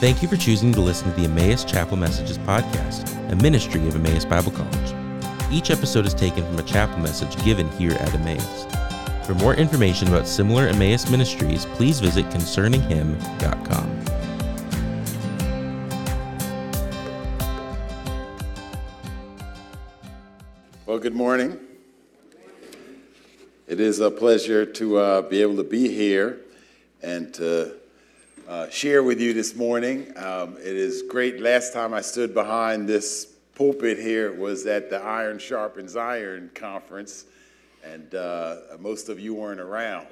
Thank you for choosing to listen to the Emmaus Chapel Messages podcast, a ministry of Emmaus Bible College. Each episode is taken from a chapel message given here at Emmaus. For more information about similar Emmaus ministries, please visit concerninghim.com. Well, good morning. It is a pleasure to uh, be able to be here and to uh, share with you this morning. Um, it is great. Last time I stood behind this pulpit here was at the Iron Sharpens Iron conference, and uh, most of you weren't around.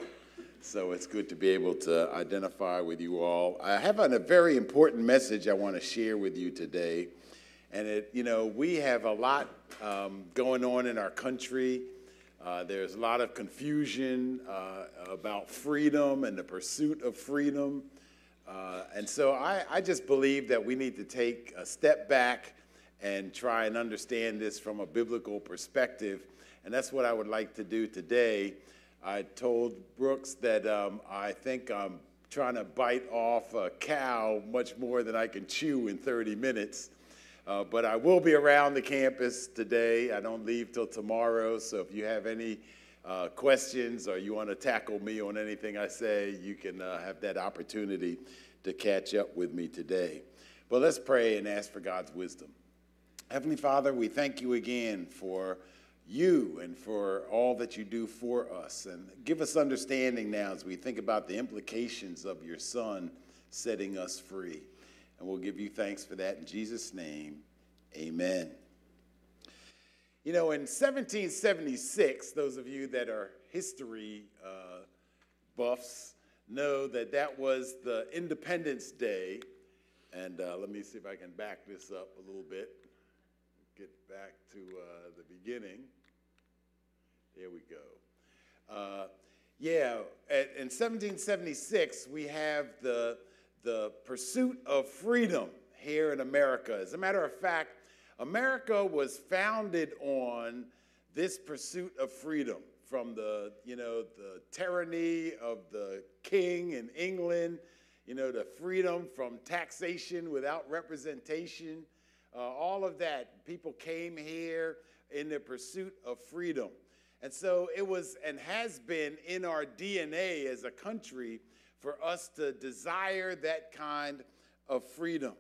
So it's good to be able to identify with you all. I have a very important message I want to share with you today. And it, you know, we have a lot um, going on in our country. Uh, there's a lot of confusion uh, about freedom and the pursuit of freedom. Uh, and so I, I just believe that we need to take a step back and try and understand this from a biblical perspective. And that's what I would like to do today. I told Brooks that um, I think I'm trying to bite off a cow much more than I can chew in 30 minutes. Uh, but I will be around the campus today. I don't leave till tomorrow. So if you have any uh, questions or you want to tackle me on anything I say, you can uh, have that opportunity to catch up with me today. But let's pray and ask for God's wisdom. Heavenly Father, we thank you again for you and for all that you do for us. And give us understanding now as we think about the implications of your Son setting us free. And we'll give you thanks for that in Jesus' name. Amen. You know, in 1776, those of you that are history uh, buffs know that that was the Independence Day. And uh, let me see if I can back this up a little bit. Get back to uh, the beginning. There we go. Uh, yeah, at, in 1776, we have the the pursuit of freedom here in America. As a matter of fact, America was founded on this pursuit of freedom from the, you know, the tyranny of the king in England, you know, the freedom from taxation without representation, uh, all of that. People came here in the pursuit of freedom. And so it was and has been in our DNA as a country for us to desire that kind of freedom.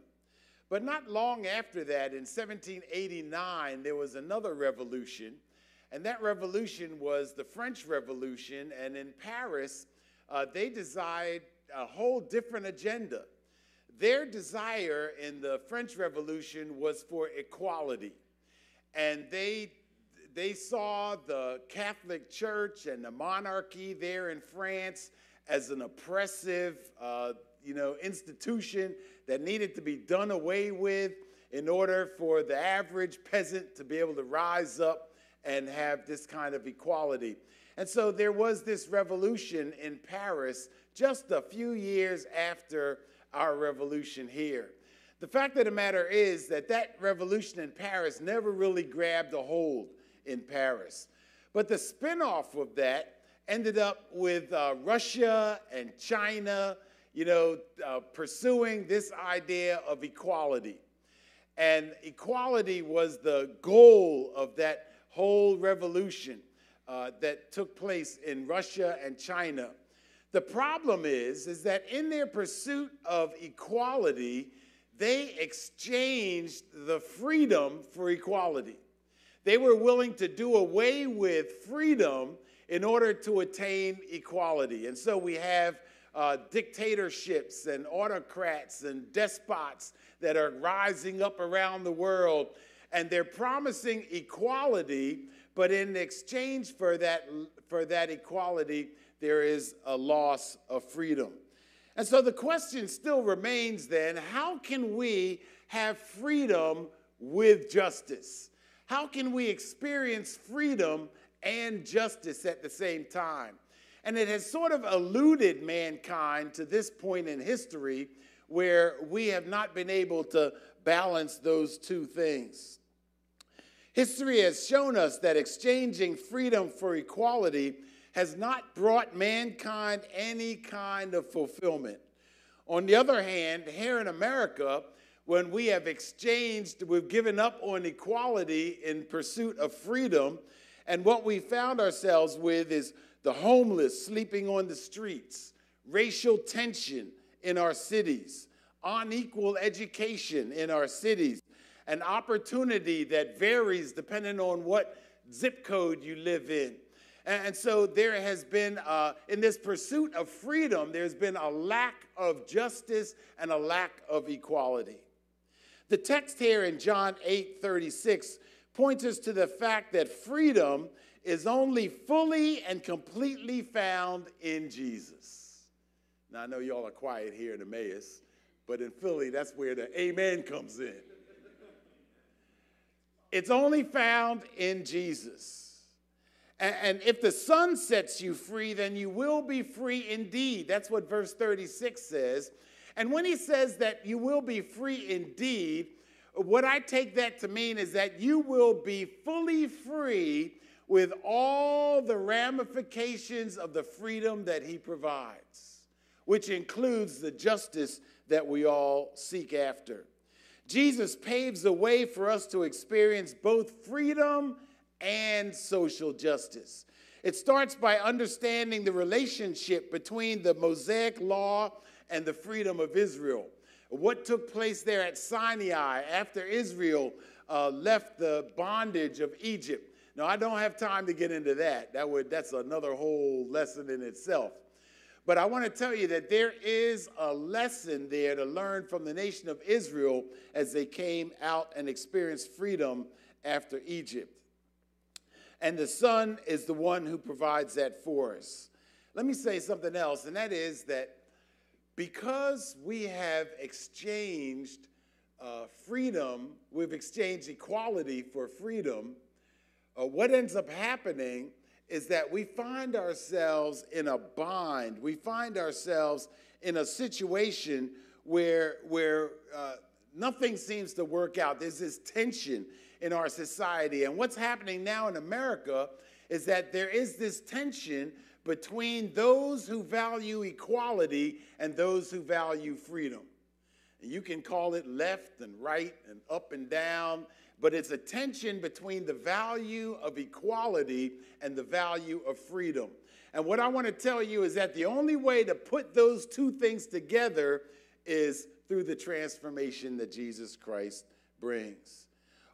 But not long after that, in 1789, there was another revolution, and that revolution was the French Revolution. And in Paris, uh, they desired a whole different agenda. Their desire in the French Revolution was for equality. And they, they saw the Catholic Church and the monarchy there in France as an oppressive, uh, you know, institution that needed to be done away with in order for the average peasant to be able to rise up and have this kind of equality. And so there was this revolution in Paris just a few years after our revolution here. The fact of the matter is that that revolution in Paris never really grabbed a hold in Paris. But the spinoff of that ended up with uh, Russia and China, you know, uh, pursuing this idea of equality. And equality was the goal of that whole revolution uh, that took place in Russia and China. The problem is, is that in their pursuit of equality, they exchanged the freedom for equality. They were willing to do away with freedom in order to attain equality. And so we have uh, dictatorships and autocrats and despots that are rising up around the world, and they're promising equality, but in exchange for that, for that equality, there is a loss of freedom. And so the question still remains then how can we have freedom with justice? How can we experience freedom and justice at the same time. And it has sort of eluded mankind to this point in history where we have not been able to balance those two things. History has shown us that exchanging freedom for equality has not brought mankind any kind of fulfillment. On the other hand, here in America, when we have exchanged, we've given up on equality in pursuit of freedom, and what we found ourselves with is the homeless sleeping on the streets, racial tension in our cities, unequal education in our cities, an opportunity that varies depending on what zip code you live in. And so there has been, uh, in this pursuit of freedom, there's been a lack of justice and a lack of equality. The text here in John 8 36 points us to the fact that freedom is only fully and completely found in Jesus. Now, I know y'all are quiet here in Emmaus, but in Philly, that's where the amen comes in. It's only found in Jesus. And if the Son sets you free, then you will be free indeed. That's what verse 36 says. And when he says that you will be free indeed, what I take that to mean is that you will be fully free with all the ramifications of the freedom that he provides, which includes the justice that we all seek after. Jesus paves the way for us to experience both freedom and social justice. It starts by understanding the relationship between the Mosaic law and the freedom of Israel. What took place there at Sinai after Israel uh, left the bondage of Egypt. Now, I don't have time to get into that. That would, that's another whole lesson in itself. But I want to tell you that there is a lesson there to learn from the nation of Israel as they came out and experienced freedom after Egypt and the Son is the one who provides that for us. Let me say something else, and that is that because we have exchanged uh, freedom, we've exchanged equality for freedom, uh, what ends up happening is that we find ourselves in a bind. We find ourselves in a situation where, where uh, nothing seems to work out. There's this tension in our society. And what's happening now in America is that there is this tension between those who value equality and those who value freedom. And you can call it left and right and up and down, but it's a tension between the value of equality and the value of freedom. And what I want to tell you is that the only way to put those two things together is through the transformation that Jesus Christ brings.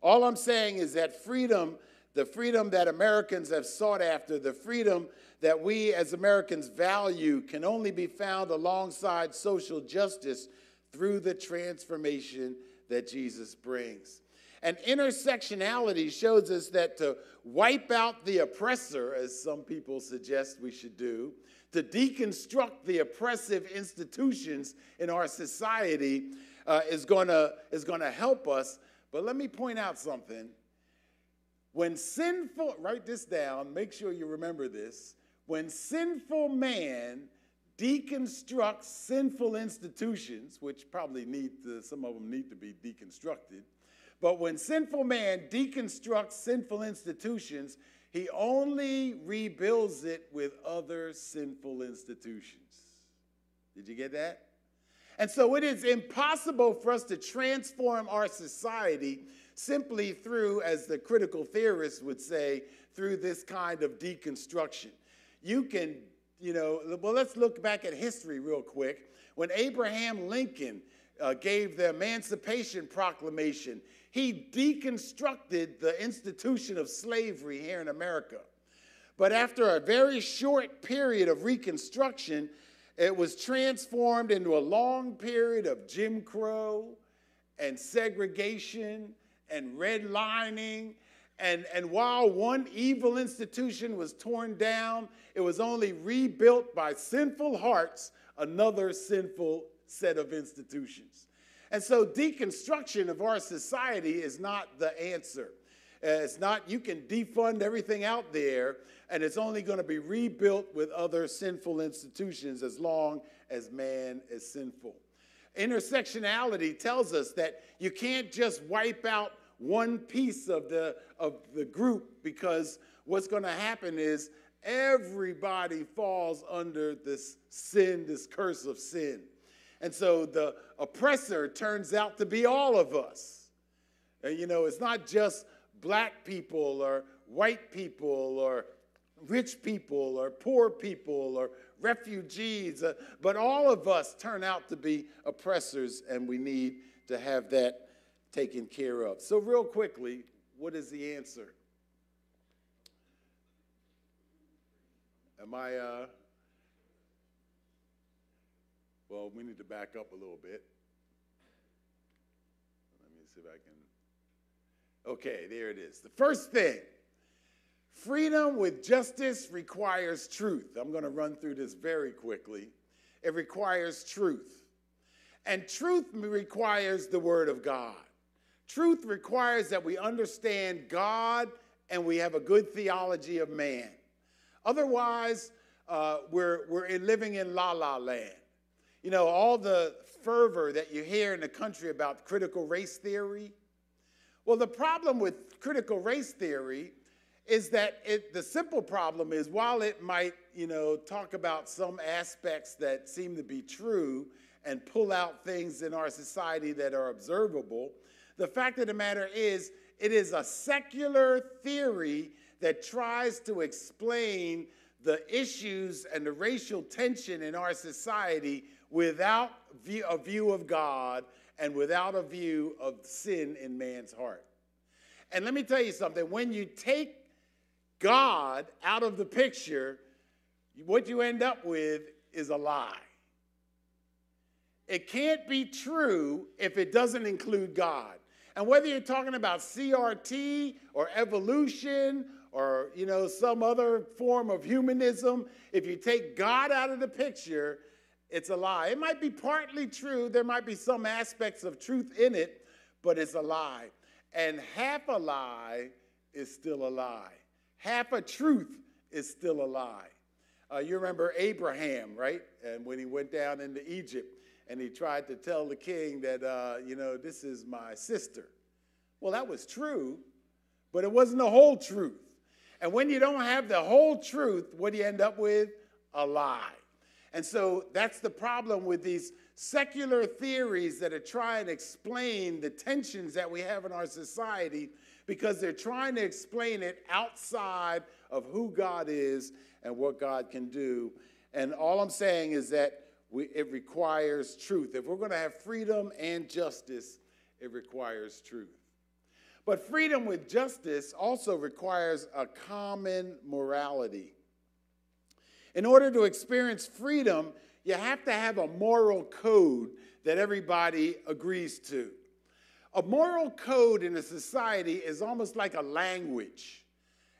All I'm saying is that freedom, the freedom that Americans have sought after, the freedom that we as Americans value, can only be found alongside social justice through the transformation that Jesus brings. And intersectionality shows us that to wipe out the oppressor, as some people suggest we should do, to deconstruct the oppressive institutions in our society uh, is going is gonna help us but let me point out something. When sinful, write this down, make sure you remember this. When sinful man deconstructs sinful institutions, which probably need to, some of them need to be deconstructed, but when sinful man deconstructs sinful institutions, he only rebuilds it with other sinful institutions. Did you get that? And so it is impossible for us to transform our society simply through, as the critical theorists would say, through this kind of deconstruction. You can, you know, well, let's look back at history real quick. When Abraham Lincoln uh, gave the Emancipation Proclamation, he deconstructed the institution of slavery here in America. But after a very short period of reconstruction, it was transformed into a long period of Jim Crow and segregation and redlining. And, and while one evil institution was torn down, it was only rebuilt by sinful hearts, another sinful set of institutions. And so, deconstruction of our society is not the answer. Uh, it's not, you can defund everything out there, and it's only going to be rebuilt with other sinful institutions as long as man is sinful. Intersectionality tells us that you can't just wipe out one piece of the, of the group because what's going to happen is everybody falls under this sin, this curse of sin. And so the oppressor turns out to be all of us. And you know, it's not just black people or white people or rich people or poor people or refugees, uh, but all of us turn out to be oppressors, and we need to have that taken care of. So, real quickly, what is the answer? Am I, uh, well, we need to back up a little bit. Let me see if I can. Okay, there it is. The first thing freedom with justice requires truth. I'm going to run through this very quickly. It requires truth. And truth requires the Word of God. Truth requires that we understand God and we have a good theology of man. Otherwise, uh, we're, we're in living in la la land. You know, all the fervor that you hear in the country about critical race theory. Well, the problem with critical race theory is that it, the simple problem is while it might, you know, talk about some aspects that seem to be true and pull out things in our society that are observable, the fact of the matter is it is a secular theory that tries to explain the issues and the racial tension in our society without a view of God and without a view of sin in man's heart. And let me tell you something when you take God out of the picture, what you end up with is a lie. It can't be true if it doesn't include God. And whether you're talking about CRT or evolution or you know some other form of humanism, if you take God out of the picture, it's a lie. It might be partly true, there might be some aspects of truth in it, but it's a lie. And half a lie is still a lie. Half a truth is still a lie. Uh, you remember Abraham, right? And when he went down into Egypt and he tried to tell the king that, uh, you know, this is my sister. Well, that was true, but it wasn't the whole truth. And when you don't have the whole truth, what do you end up with? A lie. And so that's the problem with these secular theories that are trying to explain the tensions that we have in our society because they're trying to explain it outside of who God is and what God can do. And all I'm saying is that we, it requires truth. If we're going to have freedom and justice, it requires truth. But freedom with justice also requires a common morality. In order to experience freedom, you have to have a moral code that everybody agrees to. A moral code in a society is almost like a language.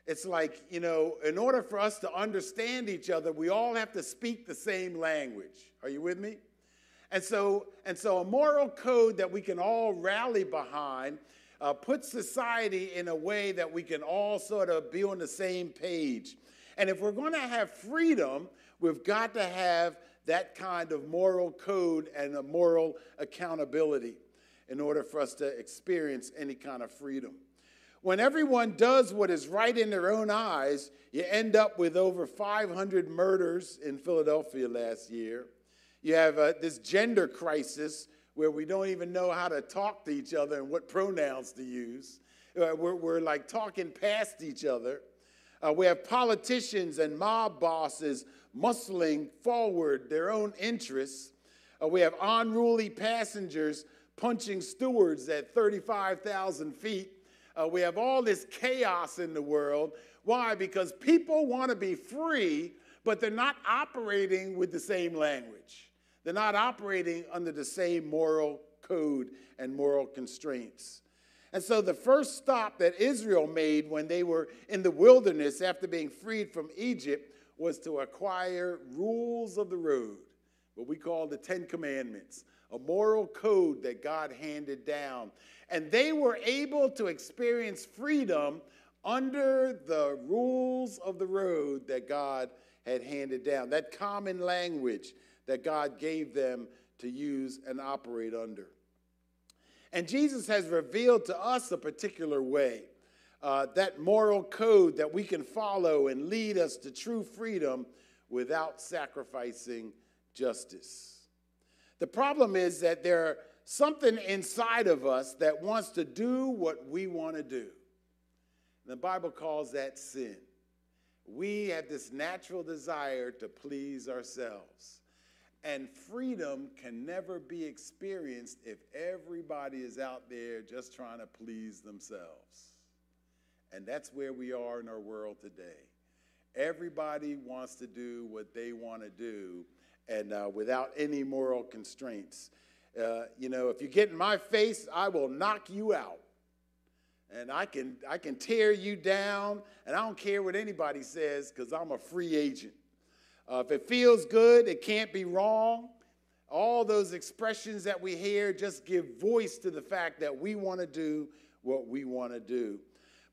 It's like, you know, in order for us to understand each other, we all have to speak the same language. Are you with me? And so, and so a moral code that we can all rally behind uh, puts society in a way that we can all sort of be on the same page. And if we're going to have freedom, we've got to have that kind of moral code and a moral accountability in order for us to experience any kind of freedom. When everyone does what is right in their own eyes, you end up with over 500 murders in Philadelphia last year. You have uh, this gender crisis where we don't even know how to talk to each other and what pronouns to use. Uh, we're, we're like talking past each other. Uh, we have politicians and mob bosses muscling forward their own interests. Uh, we have unruly passengers punching stewards at 35,000 feet. Uh, we have all this chaos in the world. Why? Because people want to be free, but they're not operating with the same language. They're not operating under the same moral code and moral constraints. And so the first stop that Israel made when they were in the wilderness after being freed from Egypt was to acquire rules of the road, what we call the Ten Commandments, a moral code that God handed down. And they were able to experience freedom under the rules of the road that God had handed down, that common language that God gave them to use and operate under. And Jesus has revealed to us a particular way, uh, that moral code that we can follow and lead us to true freedom without sacrificing justice. The problem is that there's something inside of us that wants to do what we want to do. The Bible calls that sin. We have this natural desire to please ourselves. And freedom can never be experienced if everybody is out there just trying to please themselves. And that's where we are in our world today. Everybody wants to do what they want to do and uh, without any moral constraints. Uh, you know, if you get in my face, I will knock you out. And I can, I can tear you down, and I don't care what anybody says because I'm a free agent. Uh, if it feels good, it can't be wrong. All those expressions that we hear just give voice to the fact that we want to do what we want to do.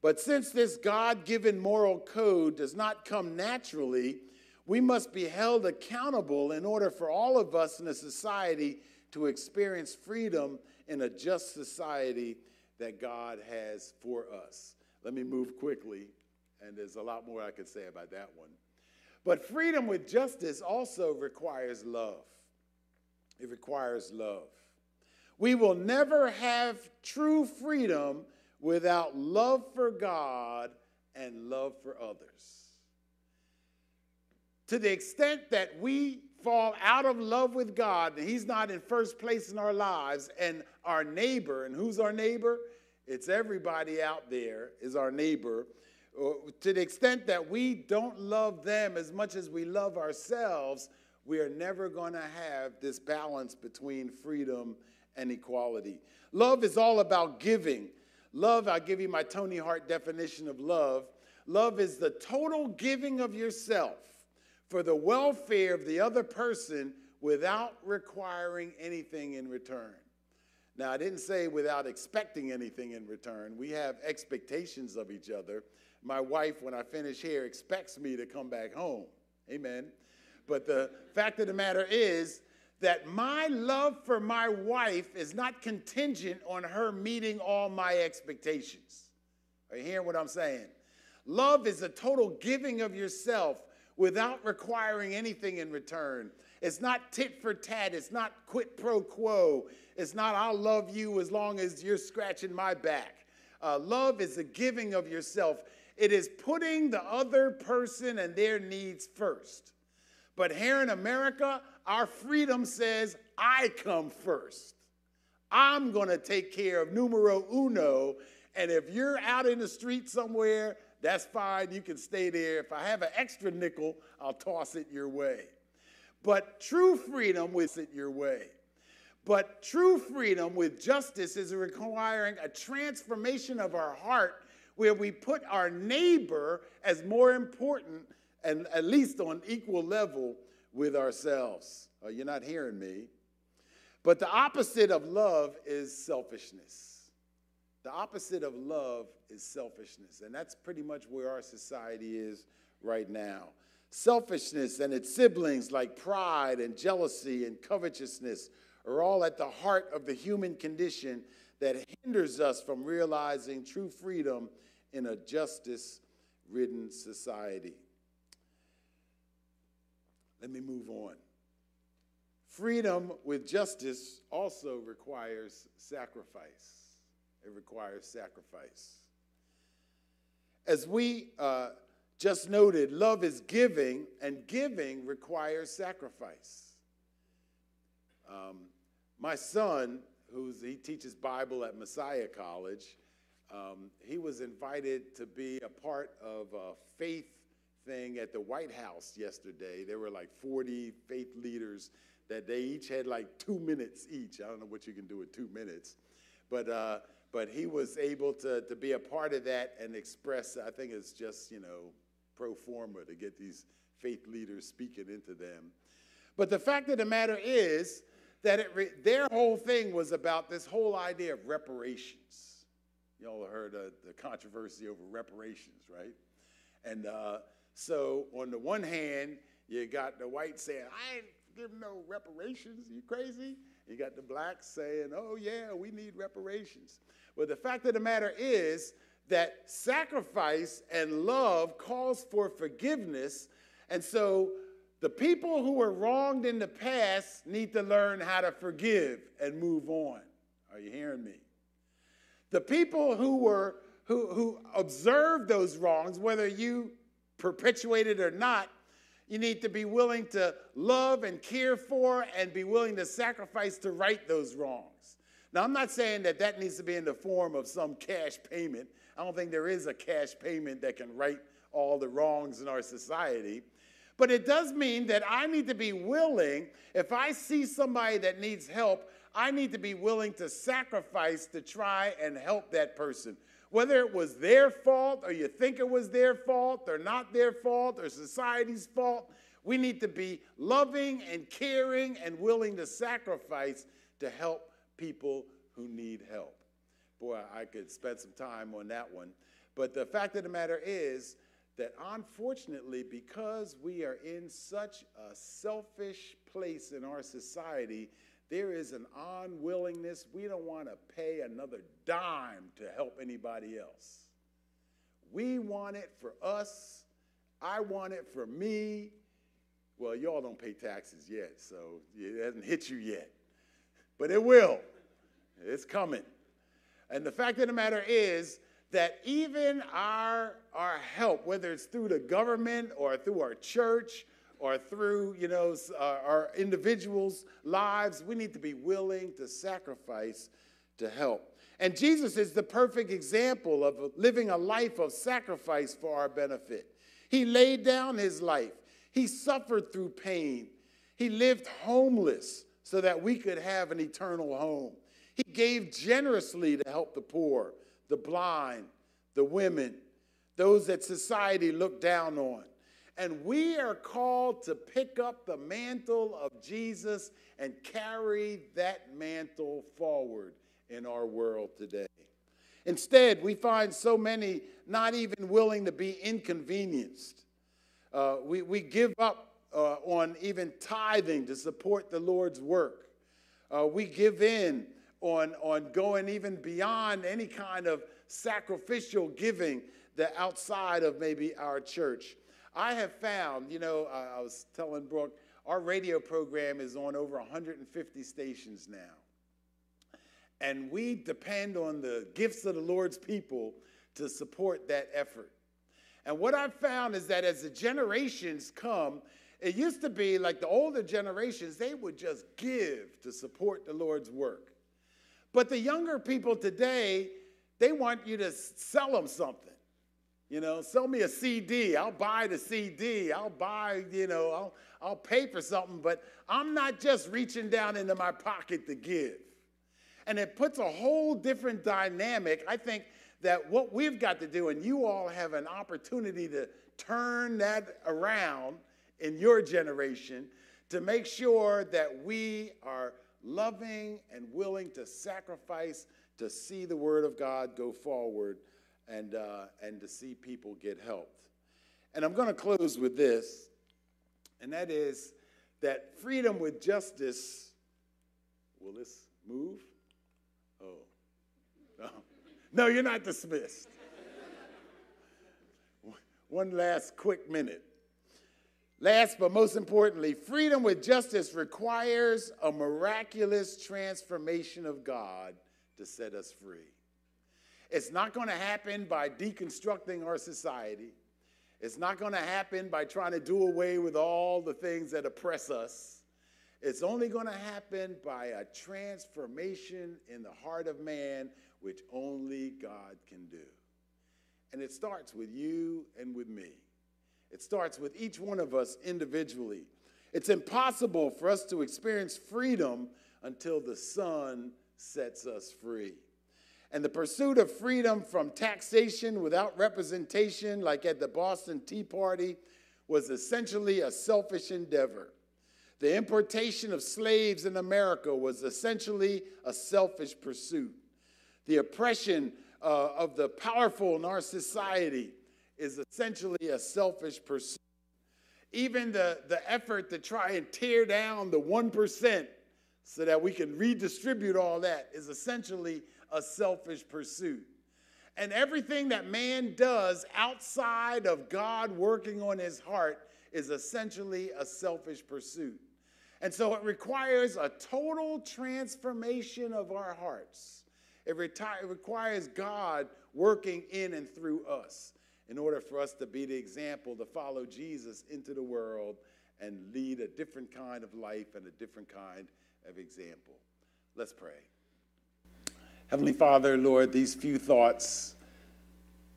But since this God given moral code does not come naturally, we must be held accountable in order for all of us in a society to experience freedom in a just society that God has for us. Let me move quickly, and there's a lot more I could say about that one. But freedom with justice also requires love. It requires love. We will never have true freedom without love for God and love for others. To the extent that we fall out of love with God, and He's not in first place in our lives, and our neighbor, and who's our neighbor? It's everybody out there is our neighbor to the extent that we don't love them as much as we love ourselves, we are never going to have this balance between freedom and equality. Love is all about giving. Love, I'll give you my Tony Hart definition of love. Love is the total giving of yourself for the welfare of the other person without requiring anything in return. Now, I didn't say without expecting anything in return. We have expectations of each other, my wife, when I finish here, expects me to come back home. Amen. But the fact of the matter is that my love for my wife is not contingent on her meeting all my expectations. Are you hearing what I'm saying? Love is a total giving of yourself without requiring anything in return. It's not tit for tat. It's not quid pro quo. It's not I'll love you as long as you're scratching my back. Uh, love is the giving of yourself. It is putting the other person and their needs first. But here in America, our freedom says, I come first. I'm going to take care of numero uno. And if you're out in the street somewhere, that's fine. You can stay there. If I have an extra nickel, I'll toss it your way. But true freedom with it your way. But true freedom with justice is requiring a transformation of our heart where we put our neighbor as more important and at least on equal level with ourselves. Oh, you're not hearing me. But the opposite of love is selfishness. The opposite of love is selfishness. And that's pretty much where our society is right now. Selfishness and its siblings, like pride and jealousy and covetousness, are all at the heart of the human condition that hinders us from realizing true freedom in a justice ridden society. Let me move on. Freedom with justice also requires sacrifice. It requires sacrifice. As we uh, just noted, love is giving, and giving requires sacrifice. Um, my son, who's he teaches Bible at Messiah College, um, he was invited to be a part of a faith thing at the White House yesterday. There were like 40 faith leaders that they each had like two minutes each. I don't know what you can do with two minutes, but uh, but he was able to to be a part of that and express. I think it's just you know pro forma to get these faith leaders speaking into them. But the fact of the matter is that re- their whole thing was about this whole idea of reparations you all heard the controversy over reparations, right? And uh, so, on the one hand, you got the whites saying, I ain't give no reparations, you crazy? You got the blacks saying, oh, yeah, we need reparations. But the fact of the matter is that sacrifice and love calls for forgiveness. And so, The people who were wronged in the past need to learn how to forgive and move on. Are you hearing me? The people who were who, who observed those wrongs, whether you perpetuated or not, you need to be willing to love and care for and be willing to sacrifice to right those wrongs. Now, I'm not saying that that needs to be in the form of some cash payment. I don't think there is a cash payment that can right all the wrongs in our society. But it does mean that I need to be willing, if I see somebody that needs help, I need to be willing to sacrifice to try and help that person whether it was their fault or you think it was their fault or not their fault or society's fault, we need to be loving and caring and willing to sacrifice to help people who need help. Boy, I could spend some time on that one. But the fact of the matter is that unfortunately, because we are in such a selfish place in our society, there is an unwillingness. We don't want to pay another dime to help anybody else. We want it for us. I want it for me. Well, y'all don't pay taxes yet, so it hasn't hit you yet. But it will. It's coming. And the fact of the matter is that even our, our help, whether it's through the government or through our church or through, you know, uh, our individuals' lives, we need to be willing to sacrifice to help. And Jesus is the perfect example of living a life of sacrifice for our benefit. He laid down his life. He suffered through pain. He lived homeless so that we could have an eternal home. He gave generously to help the poor, the blind, the women, those that society looked down on. And we are called to pick up the mantle of Jesus and carry that mantle forward in our world today. Instead, we find so many not even willing to be inconvenienced. Uh, we, we give up uh, on even tithing to support the Lord's work. Uh, we give in on, on going even beyond any kind of sacrificial giving that outside of maybe our church. I have found, you know, I, I was telling Brooke, our radio program is on over 150 stations now. And we depend on the gifts of the Lord's people to support that effort. And what I've found is that as the generations come, it used to be like the older generations, they would just give to support the Lord's work. But the younger people today, they want you to sell them something. You know, sell me a CD. I'll buy the CD. I'll buy, you know, I'll, I'll pay for something, but I'm not just reaching down into my pocket to give. And it puts a whole different dynamic. I think that what we've got to do, and you all have an opportunity to turn that around in your generation to make sure that we are loving and willing to sacrifice to see the Word of God go forward and, uh, and to see people get helped. And I'm going to close with this, and that is that freedom with justice. Will this move? Oh, no. No, you're not dismissed. One last quick minute. Last but most importantly, freedom with justice requires a miraculous transformation of God to set us free. It's not going to happen by deconstructing our society. It's not going to happen by trying to do away with all the things that oppress us. It's only going to happen by a transformation in the heart of man, which only God can do. And it starts with you and with me. It starts with each one of us individually. It's impossible for us to experience freedom until the Son sets us free and the pursuit of freedom from taxation without representation, like at the Boston Tea Party, was essentially a selfish endeavor. The importation of slaves in America was essentially a selfish pursuit. The oppression uh, of the powerful in our society is essentially a selfish pursuit. Even the, the effort to try and tear down the 1% so that we can redistribute all that is essentially a selfish pursuit. And everything that man does outside of God working on his heart is essentially a selfish pursuit. And so it requires a total transformation of our hearts. It, reti- it requires God working in and through us in order for us to be the example to follow Jesus into the world and lead a different kind of life and a different kind of example. Let's pray. Heavenly Father, Lord, these few thoughts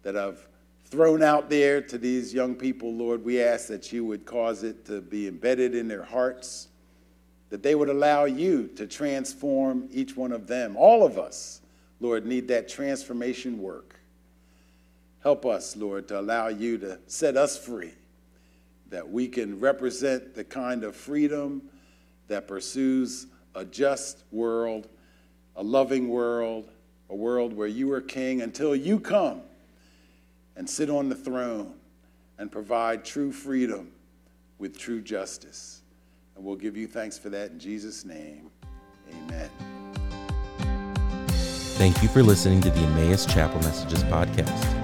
that I've thrown out there to these young people, Lord, we ask that you would cause it to be embedded in their hearts, that they would allow you to transform each one of them. All of us, Lord, need that transformation work. Help us, Lord, to allow you to set us free, that we can represent the kind of freedom that pursues a just world, a loving world, a world where you are king until you come and sit on the throne and provide true freedom with true justice. And we'll give you thanks for that in Jesus' name. Amen. Thank you for listening to the Emmaus Chapel Messages podcast.